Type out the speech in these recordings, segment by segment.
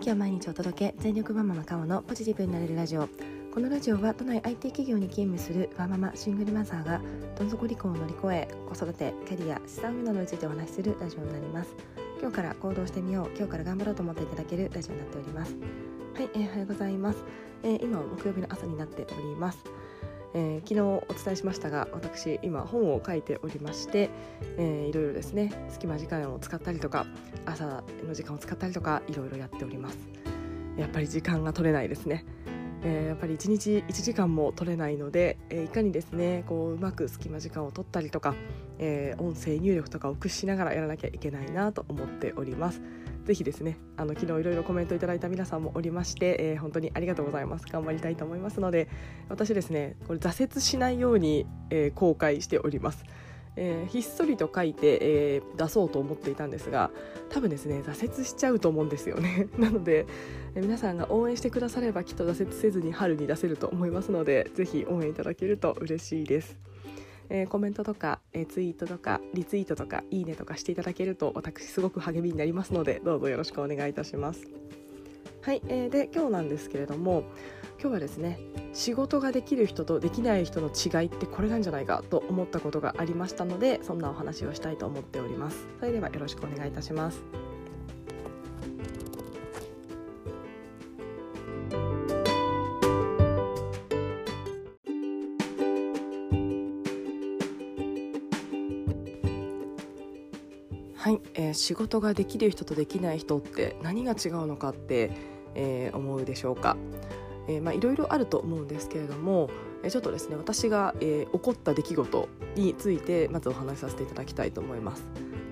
気を毎日お届け。全力マママカオのポジティブになれるラジオ。このラジオは都内 IT 企業に勤務するワーママシングルマザーがどん底離婚を乗り越え子育てキャリア資産運動についてお話しするラジオになります。今日から行動してみよう。今日から頑張ろうと思っていただけるラジオになっております。はい、えー、おはようございます、えー、今木曜日の朝になっております。えー、昨日お伝えしましたが私今本を書いておりまして、えー、いろいろですね隙間時間を使ったりとか朝の時間を使ったりとかいろいろやっております。やっぱり時間が取れないですね、えー、やっぱり1日1時間も取れないので、えー、いかにですねこううまく隙間時間を取ったりとか、えー、音声入力とかを駆使しながらやらなきゃいけないなと思っております。ぜひですねあの昨日いろいろコメントいただいた皆さんもおりまして、えー、本当にありがとうございます。頑張りたいと思いますので私ですねこれ挫折しないように、えー、公開しております。えー、ひっそりと書いて、えー、出そうと思っていたんですが多分ですね挫折しちゃうと思うんですよね。なので、えー、皆さんが応援してくださればきっと挫折せずに春に出せると思いますのでぜひ応援いただけると嬉しいです。えー、コメントとか、え、ツイートとかリツイートとかいいねとかしていただけると私すごく励みになりますのでどうぞよろしくお願いいたします。はい、えー、で今日なんですけれども今日はですね仕事ができる人とできない人の違いってこれなんじゃないかと思ったことがありましたのでそんなお話をしたいと思っております。それではよろしくお願いいたします。はい、えー、仕事ができる人とできない人って何が違うのかって、えー、思うでしょうか、えー、まあ、いろいろあると思うんですけれども、えちょっとですね私が、え起こった出来事についてまずお話しさせていただきたいと思います。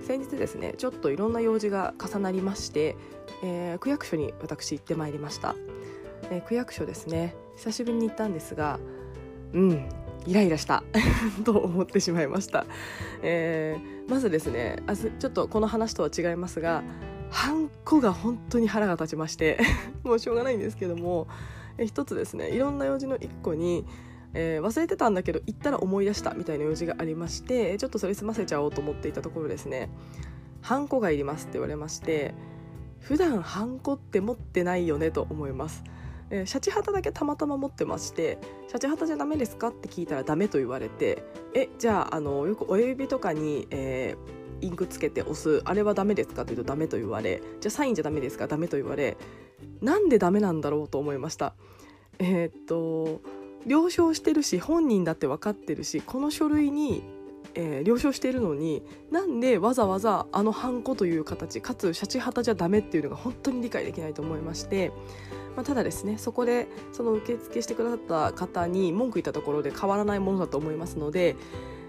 先日ですねちょっといろんな用事が重なりまして、え区役所に私行ってまいりました、え区役所ですね久しぶりに行ったんですがうんイライラした。と思ってしまいました、えー、まずですねあちょっとこの話とは違いますがハンコが本当に腹が立ちまして もうしょうがないんですけども、え一つですねいろんな用事の一個にえー、忘れてたんだけど行ったら思い出したみたいな用事がありましてちょっとそれ済ませちゃおうと思っていたところですね。ハンコがいりますって言われまして普段ハンコって持ってないよねと思います。えー、シャチハタだけたまたま持ってまして「シャチハタじゃダメですか?」って聞いたらダメと言われて「えじゃああのよく親指とかに、えー、インクつけて押すあれはダメですか?」というとダメと言われ「じゃあサインじゃダメですか?」ダメと言われなんでダメなんだろう？と思いました。えー、っと了承してるし本人だって分かってるしこの書類にえー、了承しているのになんでわざわざあのハンコという形かつシャチハタじゃダメっていうのが本当に理解できないと思いましてまあ、ただですねそこでその受付してくださった方に文句言ったところで変わらないものだと思いますので、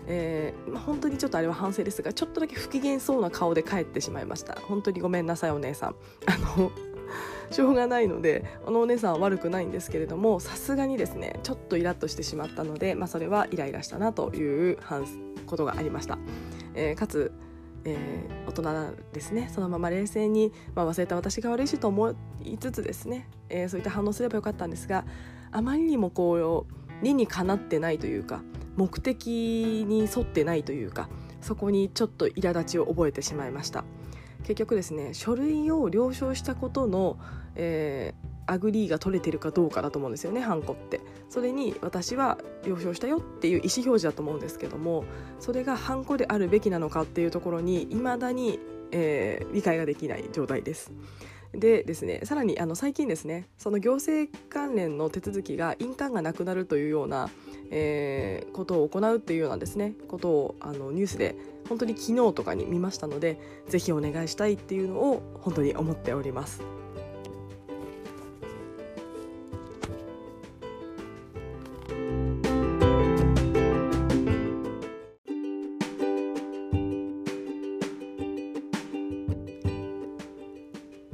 えーまあ、本当にちょっとあれは反省ですがちょっとだけ不機嫌そうな顔で帰ってしまいました。本当にごめんなさいお姉さん。あの しょうがないのであのお姉さんは悪くないんですけれどもさすがにですねちょっとイラッとしてしまったので、まあ、それはイライラしたなということがありました、えー、かつえー、大人ですね。そのまま冷静に、まあ、忘れた私が悪いしと思いつつですね、えー、そういった反応すればよかったんですがあまりにもこう理にかなってないというか目的に沿ってないというかそこにちょっと苛立ちを覚えてしまいました。結局ですね書類を了承したことの、えー、 agree が取れてるかどうかだと思うんですよねハンコってそれに私は了承したよっていう意思表示だと思うんですけどもそれがハンコであるべきなのかっていうところに未だに、えー、理解ができない状態ですでですねさらにあの最近ですねその行政関連の手続きが印鑑がなくなるというような、えー、ことを行うっていうようなですねことをあのニュースで本当に昨日とかに見ましたのでぜひお願いしたいっていうのを本当に思っております。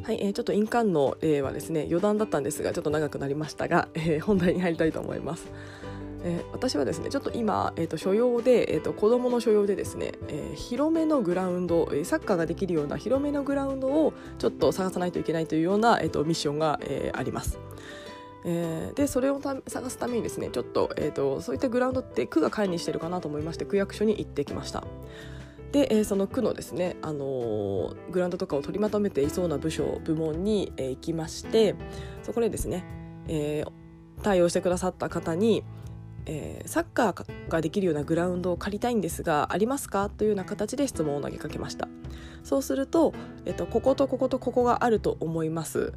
はい、えー、ちょっと印鑑の例はですね余談だったんですがちょっと長くなりましたが、えー、本題に入りたいと思います。えー、私はですねちょっと今、えーと、所用で、えーと、子どもの所用でですね、えー、広めのグラウンド、えー、サッカーができるような広めのグラウンドをちょっと探さないといけないというような、えーと、ミッションが、えー、あります。えー、でそれを探すためにですねちょっと,、えーと、そういったグラウンドって区が管理してるかなと思いまして区役所に行ってきました。で、えー、その区のですね、あのー、グランドとかを取りまとめていそうな部署部門に、えー、行きましてそこでですね、えー、対応してくださった方に、えー、サッカーができるようなグラウンドを借りたいんですがありますか？というような形で質問を投げかけました。そうすると、えっと、こことこことここがあると思います。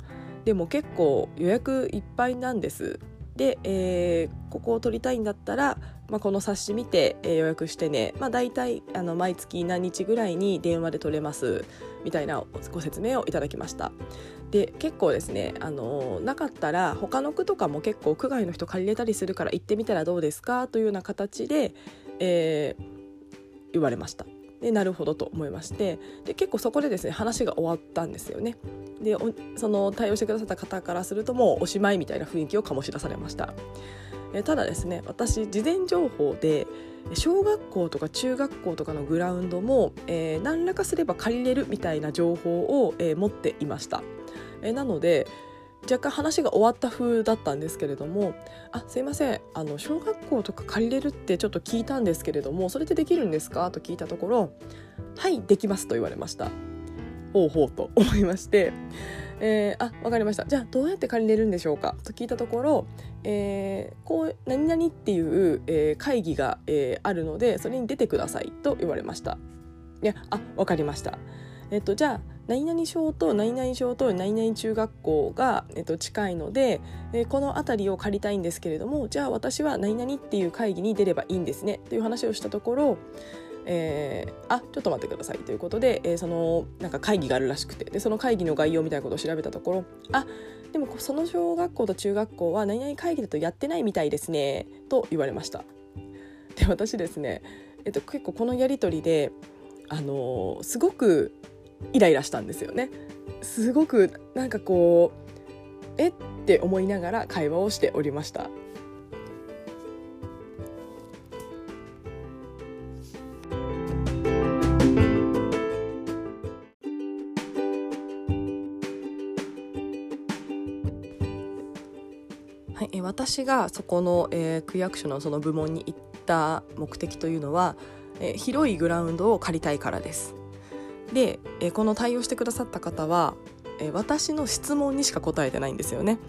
でも結構予約いっぱいなんです。で、えー、ここを取りたいんだったら、まあ、この冊子見て、えー、予約してね、まあ、大体あの毎月何日ぐらいに電話で取れますみたいなご説明をいただきました。で結構ですねあのなかったら他の区とかも結構区外の人借りれたりするから行ってみたらどうですかというような形で、えー、言われました。でなるほどと思いましてで結構そこでですね話が終わったんですよね。でその対応してくださった方からするともうおしまいみたいな雰囲気を醸し出されました。えただですね私事前情報で小学校とか中学校とかのグラウンドも、えー、何らかすれば借りれるみたいな情報を、えー、持っていました、え、なので若干話が終わった風だったんですけれども「あすいません。あの小学校とか借りれるってちょっと聞いたんですけれどもそれってできるんですか?」と聞いたところ「はいできます」と言われました。ほうほうと。思いまして、えー、あ分かりました。じゃあどうやって借りれるんでしょうか？と聞いたところ、えー、こう何々っていう、えー、会議が、えー、あるのでそれに出てくださいと言われました。いやあ分かりました。えっとじゃあ何々小と何々小と何々中学校が、えっと、近いので、え、この辺りを借りたいんですけれどもじゃあ私は何々っていう会議に出ればいいんですねという話をしたところえー、あちょっと待ってくださいということで、えー、そのなんか会議があるらしくてでその会議の概要みたいなことを調べたところあでもその小学校と中学校は何々会議だとやってないみたいですねと言われました。で私ですね、えっと、結構このやり取りであのー、すごくイライラしたんですよね。すごくなんかこうえ？って思いながら会話をしておりました。はい、私がそこの、えー、区役所のその部門に行った目的というのは、えー、広いグラウンドを借りたいからです。で、えー、この対応してくださった方は、えー、私の質問にしか答えてないんですよね。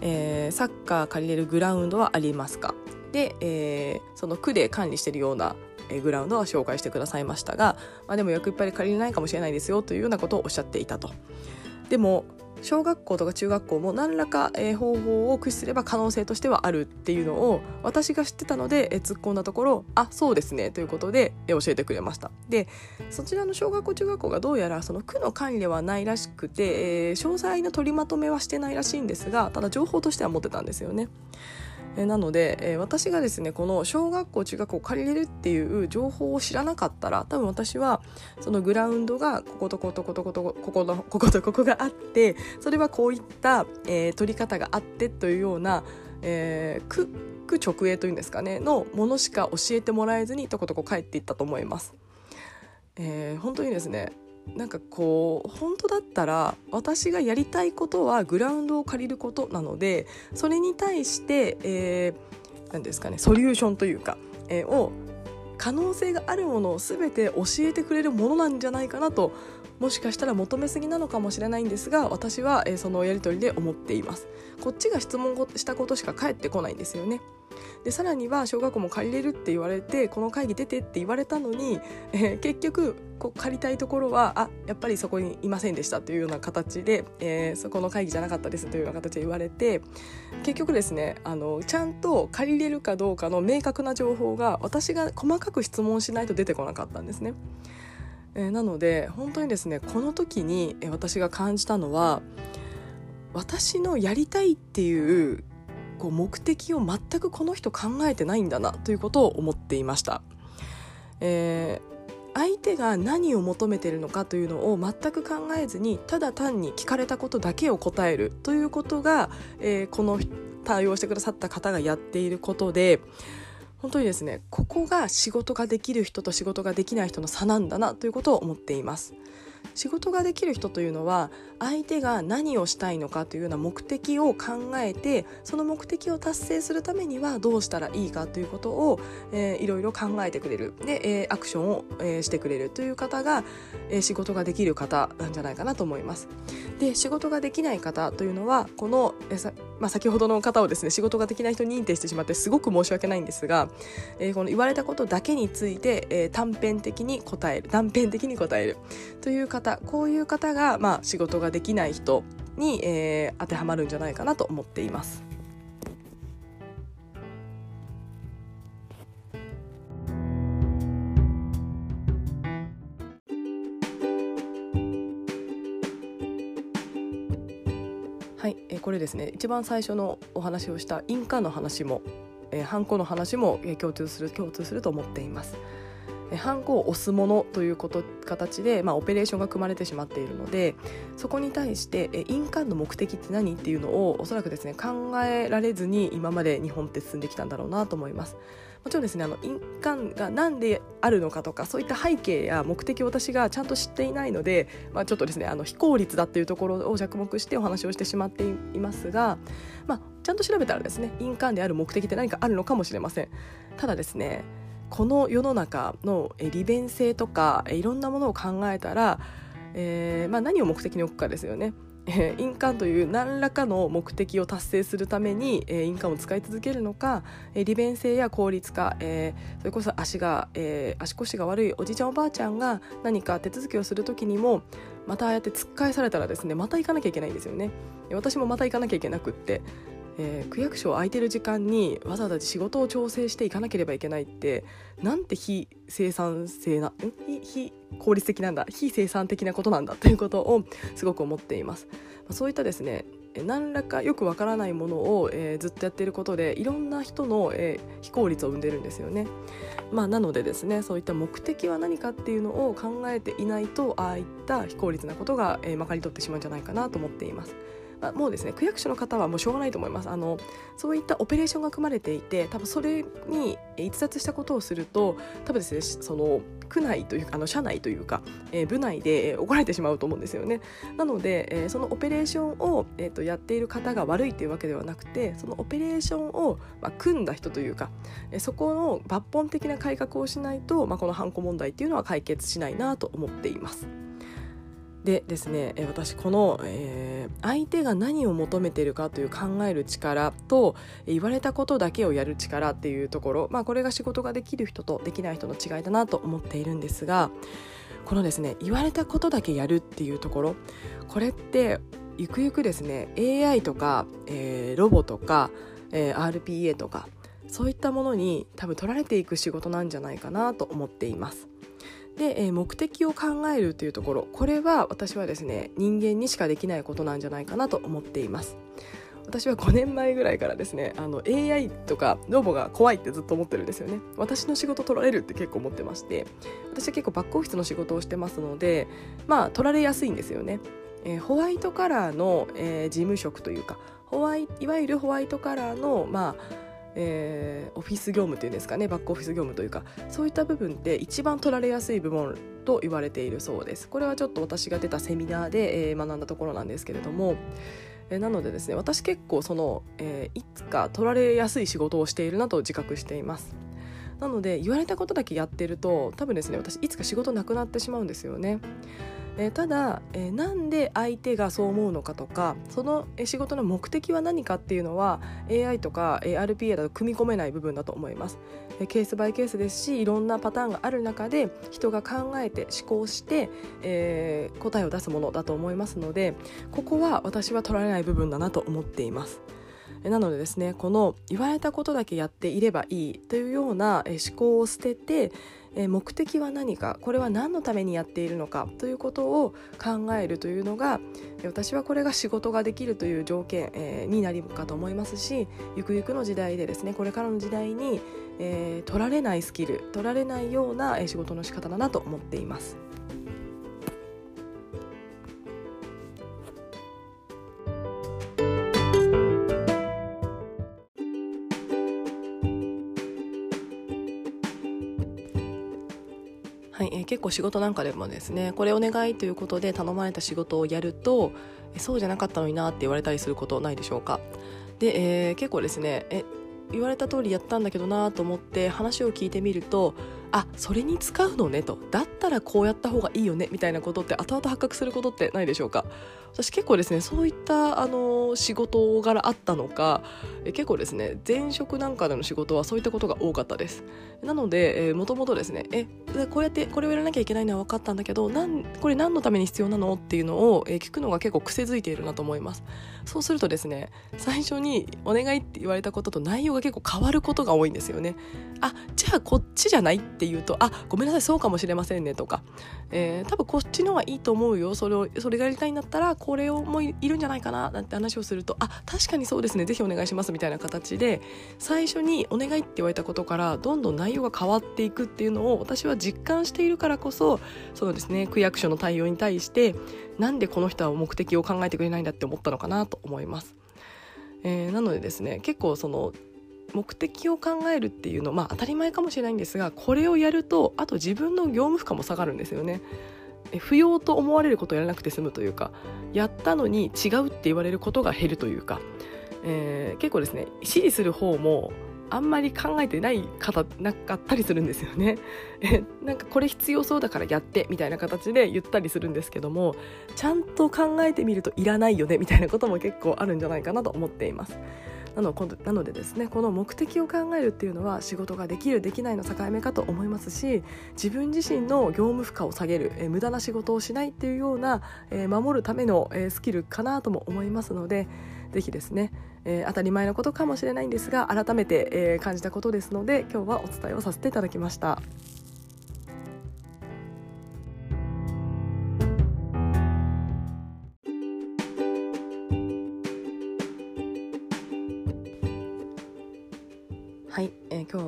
えー、サッカー借りれるグラウンドはありますか？で、えー、その区で管理してるようなグラウンドは紹介してくださいましたが、まあ、でもよくいっぱい借りれないかもしれないですよというようなことをおっしゃっていたと。でも小学校とか中学校も何らか、えー、方法を駆使すれば可能性としてはあるっていうのを私が知ってたので、えー、突っ込んだところあそうですねということで、えー、教えてくれましたでそちらの小学校中学校がどうやらその区の管理はないらしくて、えー、詳細の取りまとめはしてないらしいんですがただ情報としては持ってたんですよね。えなので、え、私がですねこの小学校中学校借りれるっていう情報を知らなかったら多分私はそのグラウンドがこことことことことここのこことここがあってそれはこういった、えー、取り方があってというような、えー、区区直営というんですかねのものしか教えてもらえずにとことこ帰っていったと思います。えー、本当にですねなんかこう本当だったら私がやりたいことはグラウンドを借りることなのでそれに対して、えー、何ですかねソリューションというか、えー、を可能性があるものを全て教えてくれるものなんじゃないかなともしかしたら求めすぎなのかもしれないんですが私は、えー、そのやり取りで思っていますこっちが質問したことしか返ってこないんですよねでさらには小学校も借りれるって言われてこの会議出てって言われたのに、えー、結局こ借りたいところはあやっぱりそこにいませんでしたというような形で、えー、そこの会議じゃなかったですというような形で言われて結局ですねあのちゃんと借りれるかどうかの明確な情報が私が細かく質問しないと出てこなかったんですね。えー、なので本当にですねこの時に私が感じたのは私のやりたいっていうこう目的を全くこの人考えてないんだなということを思っていました。えー、相手が何を求めているのかというのを全く考えずにただ単に聞かれたことだけを答えるということが、えー、この対応してくださった方がやっていることで本当にですねここが仕事ができる人と仕事ができない人の差なんだなということを思っています。仕事ができる人というのは相手が何をしたいのかというような目的を考えてその目的を達成するためにはどうしたらいいかということを、えー、いろいろ考えてくれるで、えー、アクションを、えー、してくれるという方が、えー、仕事ができる方なんじゃないかなと思います。で仕事ができない方というのはこの、えーまあ、先ほどの方をですね仕事ができない人認定してしまってすごく申し訳ないんですが、えー、この言われたことだけについて、えー、短編的に答える断片的に答えるという方こういう方が、まあ、仕事ができない人に、えー、当てはまるんじゃないかなと思っています。はい、えー、これですね一番最初のお話をした印鑑の話も、えー、ハンコの話も、えー、共通する共通すると思っています。ハンコを押すものということ形で、まあ、オペレーションが組まれてしまっているのでそこに対して印鑑の目的って何っていうのをおそらくですね考えられずに今まで日本って進んできたんだろうなと思います。もちろんですねあの印鑑が何であるのかとかそういった背景や目的を私がちゃんと知っていないので、まあ、ちょっとですねあの非効率だっていうところを着目してお話をしてしまっていますが、まあ、ちゃんと調べたらですね印鑑である目的って何かあるのかもしれません。ただですねこの世の中の利便性とかいろんなものを考えたら、えーまあ、何を目的に置くかですよね。えー、印鑑という何らかの目的を達成するために、えー、印鑑を使い続けるのか、えー、利便性や効率化、えー、それこそ足が、えー、足腰が悪いおじいちゃんおばあちゃんが何か手続きをする時にもまたああやって突っ返されたらですねまた行かなきゃいけないんですよね私もまた行かなきゃいけなくってえー、区役所空いてる時間にわざわざ仕事を調整していかなければいけないってなんて非生産性な非効率的なんだ非生産的なことなんだということをすごく思っています。そういったですね何らかよくわからないものを、えー、ずっとやっていることでいろんな人の、えー、非効率を生んでるんですよね。まあ、なのでですねそういった目的は何かっていうのを考えていないとああいった非効率なことが、えー、まかり取ってしまうんじゃないかなと思っています。あ、もうですね区役所の方はもうしょうがないと思いますあのそういったオペレーションが組まれていて多分それに逸脱したことをすると多分ですねその区内というかあの社内というか、えー、部内で、えー、怒られてしまうと思うんですよねなので、えー、そのオペレーションを、えーと、やっている方が悪いというわけではなくてそのオペレーションを、まあ、組んだ人というか、えー、そこの抜本的な改革をしないと、まあ、このハンコ問題っていうのは解決しないなと思っています。でですね私この、えー、相手が何を求めているかという考える力と言われたことだけをやる力っていうところ、まあ、これが仕事ができる人とできない人の違いだなと思っているんですがこのですね言われたことだけやるっていうところこれってゆくゆくですね AI とか、えー、ロボとか、えー、RPA とかそういったものに多分取られていく仕事なんじゃないかなと思っています。で、えー、目的を考えるというところ。これは私はですね人間にしかできないことなんじゃないかなと思っています。私は5年前ぐらいからですねあの AI とかロボが怖いってずっと思ってるんですよね。私の仕事取られるって結構思ってまして。私は結構バックオフィスの仕事をしてますのでまあ取られやすいんですよね、えー、ホワイトカラーの、えー、事務職というかホワイいわゆるホワイトカラーのまあえー、オフィス業務というんですかねバックオフィス業務というかそういった部分って一番取られやすい部門と言われているそうです。これはちょっと私が出たセミナーで、えー、学んだところなんですけれども、えー、なのでですね私結構その、えいつか取られやすい仕事をしているなと自覚しています。なので言われたことだけやってると多分ですね私いつか仕事なくなってしまうんですよね。えー、ただ、えー、なんで相手がそう思うのかとかその仕事の目的は何かっていうのは AI とか RPA だと組み込めない部分だと思います、えー、ケースバイケースですしいろんなパターンがある中で人が考えて思考して、えー、答えを出すものだと思いますのでここは私は取られない部分だなと思っています。なのでですねこの言われたことだけやっていればいいというような思考を捨ててえ目的は何かこれは何のためにやっているのかということを考えるというのが私はこれが仕事ができるという条件えになるかと思いますしゆくゆくの時代でですねこれからの時代に、えー、取られないスキル取られないような仕事の仕方だなと思っています。結構仕事なんかでもですねこれお願いということで頼まれた仕事をやるとそうじゃなかったのになって言われたりすることないでしょうか。で、えー、結構ですねえ言われた通りやったんだけどなと思って話を聞いてみるとあそれに使うのねと。だったらこうやった方がいいよねみたいなことって後々発覚することってないでしょうか。私結構ですねそういったあの仕事柄あったのかえ結構ですね前職なんかでの仕事はそういったことが多かったです。なのでもともとですねえこうやってこれをやらなきゃいけないのは分かったんだけどなんこれ何のために必要なのっていうのを、え聞くのが結構癖づいているなと思います。そうするとですね最初にお願いって言われたことと内容が結構変わることが多いんですよね。あじゃあこっちじゃないって言うとあごめんなさいそうかもしれませんねとか、えー、多分こっちの方がいいと思うよそれをそれがやりたいんだったらこれをもいるんじゃないかななんて話をするとあ確かにそうですねぜひお願いしますみたいな形で最初にお願いって言われたことからどんどん内容が変わっていくっていうのを私は実感しているからこそそのですね区役所の対応に対してなんでこの人は目的を考えてくれないんだって思ったのかなと思います。えー、なのでですね結構その目的を考えるっていうのまあ当たり前かもしれないんですがこれをやるとあと自分の業務負荷も下がるんですよね。不要と思われることをやらなくて済むというかやったのに違うって言われることが減るというか、えー、結構ですね指示する方もあんまり考えてない方なかったりするんですよね。なんかこれ必要そうだからやってみたいな形で言ったりするんですけどもちゃんと考えてみるといらないよねみたいなことも結構あるんじゃないかなと思っています。なのなのでですねこの目的を考えるっていうのは仕事ができるできないの境目かと思いますし自分自身の業務負荷を下げる、えー、無駄な仕事をしないっていうような、えー、守るための、えー、スキルかなとも思いますのでぜひですね、えー、当たり前のことかもしれないんですが改めて、えー、感じたことですので今日はお伝えをさせていただきました。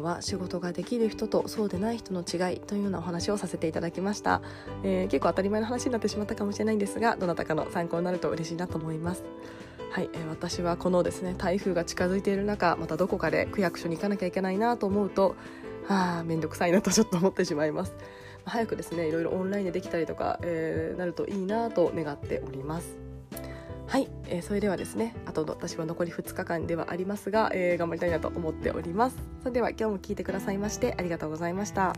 は仕事ができる人とそうでない人の違いというようなお話をさせていただきました、えー、結構当たり前の話になってしまったかもしれないんですがどなたかの参考になると嬉しいなと思います。はい、えー、私はこのですね台風が近づいている中またどこかで区役所に行かなきゃいけないなと思うとはあ面倒くさいなとちょっと思ってしまいます。早くですねいろいろオンラインでできたりとか、えー、なるといいなと願っております。はい、えー、それではですねあと私は残り2日間ではありますが、えー、頑張りたいなと思っております。それでは今日も聞いてくださいましてありがとうございました。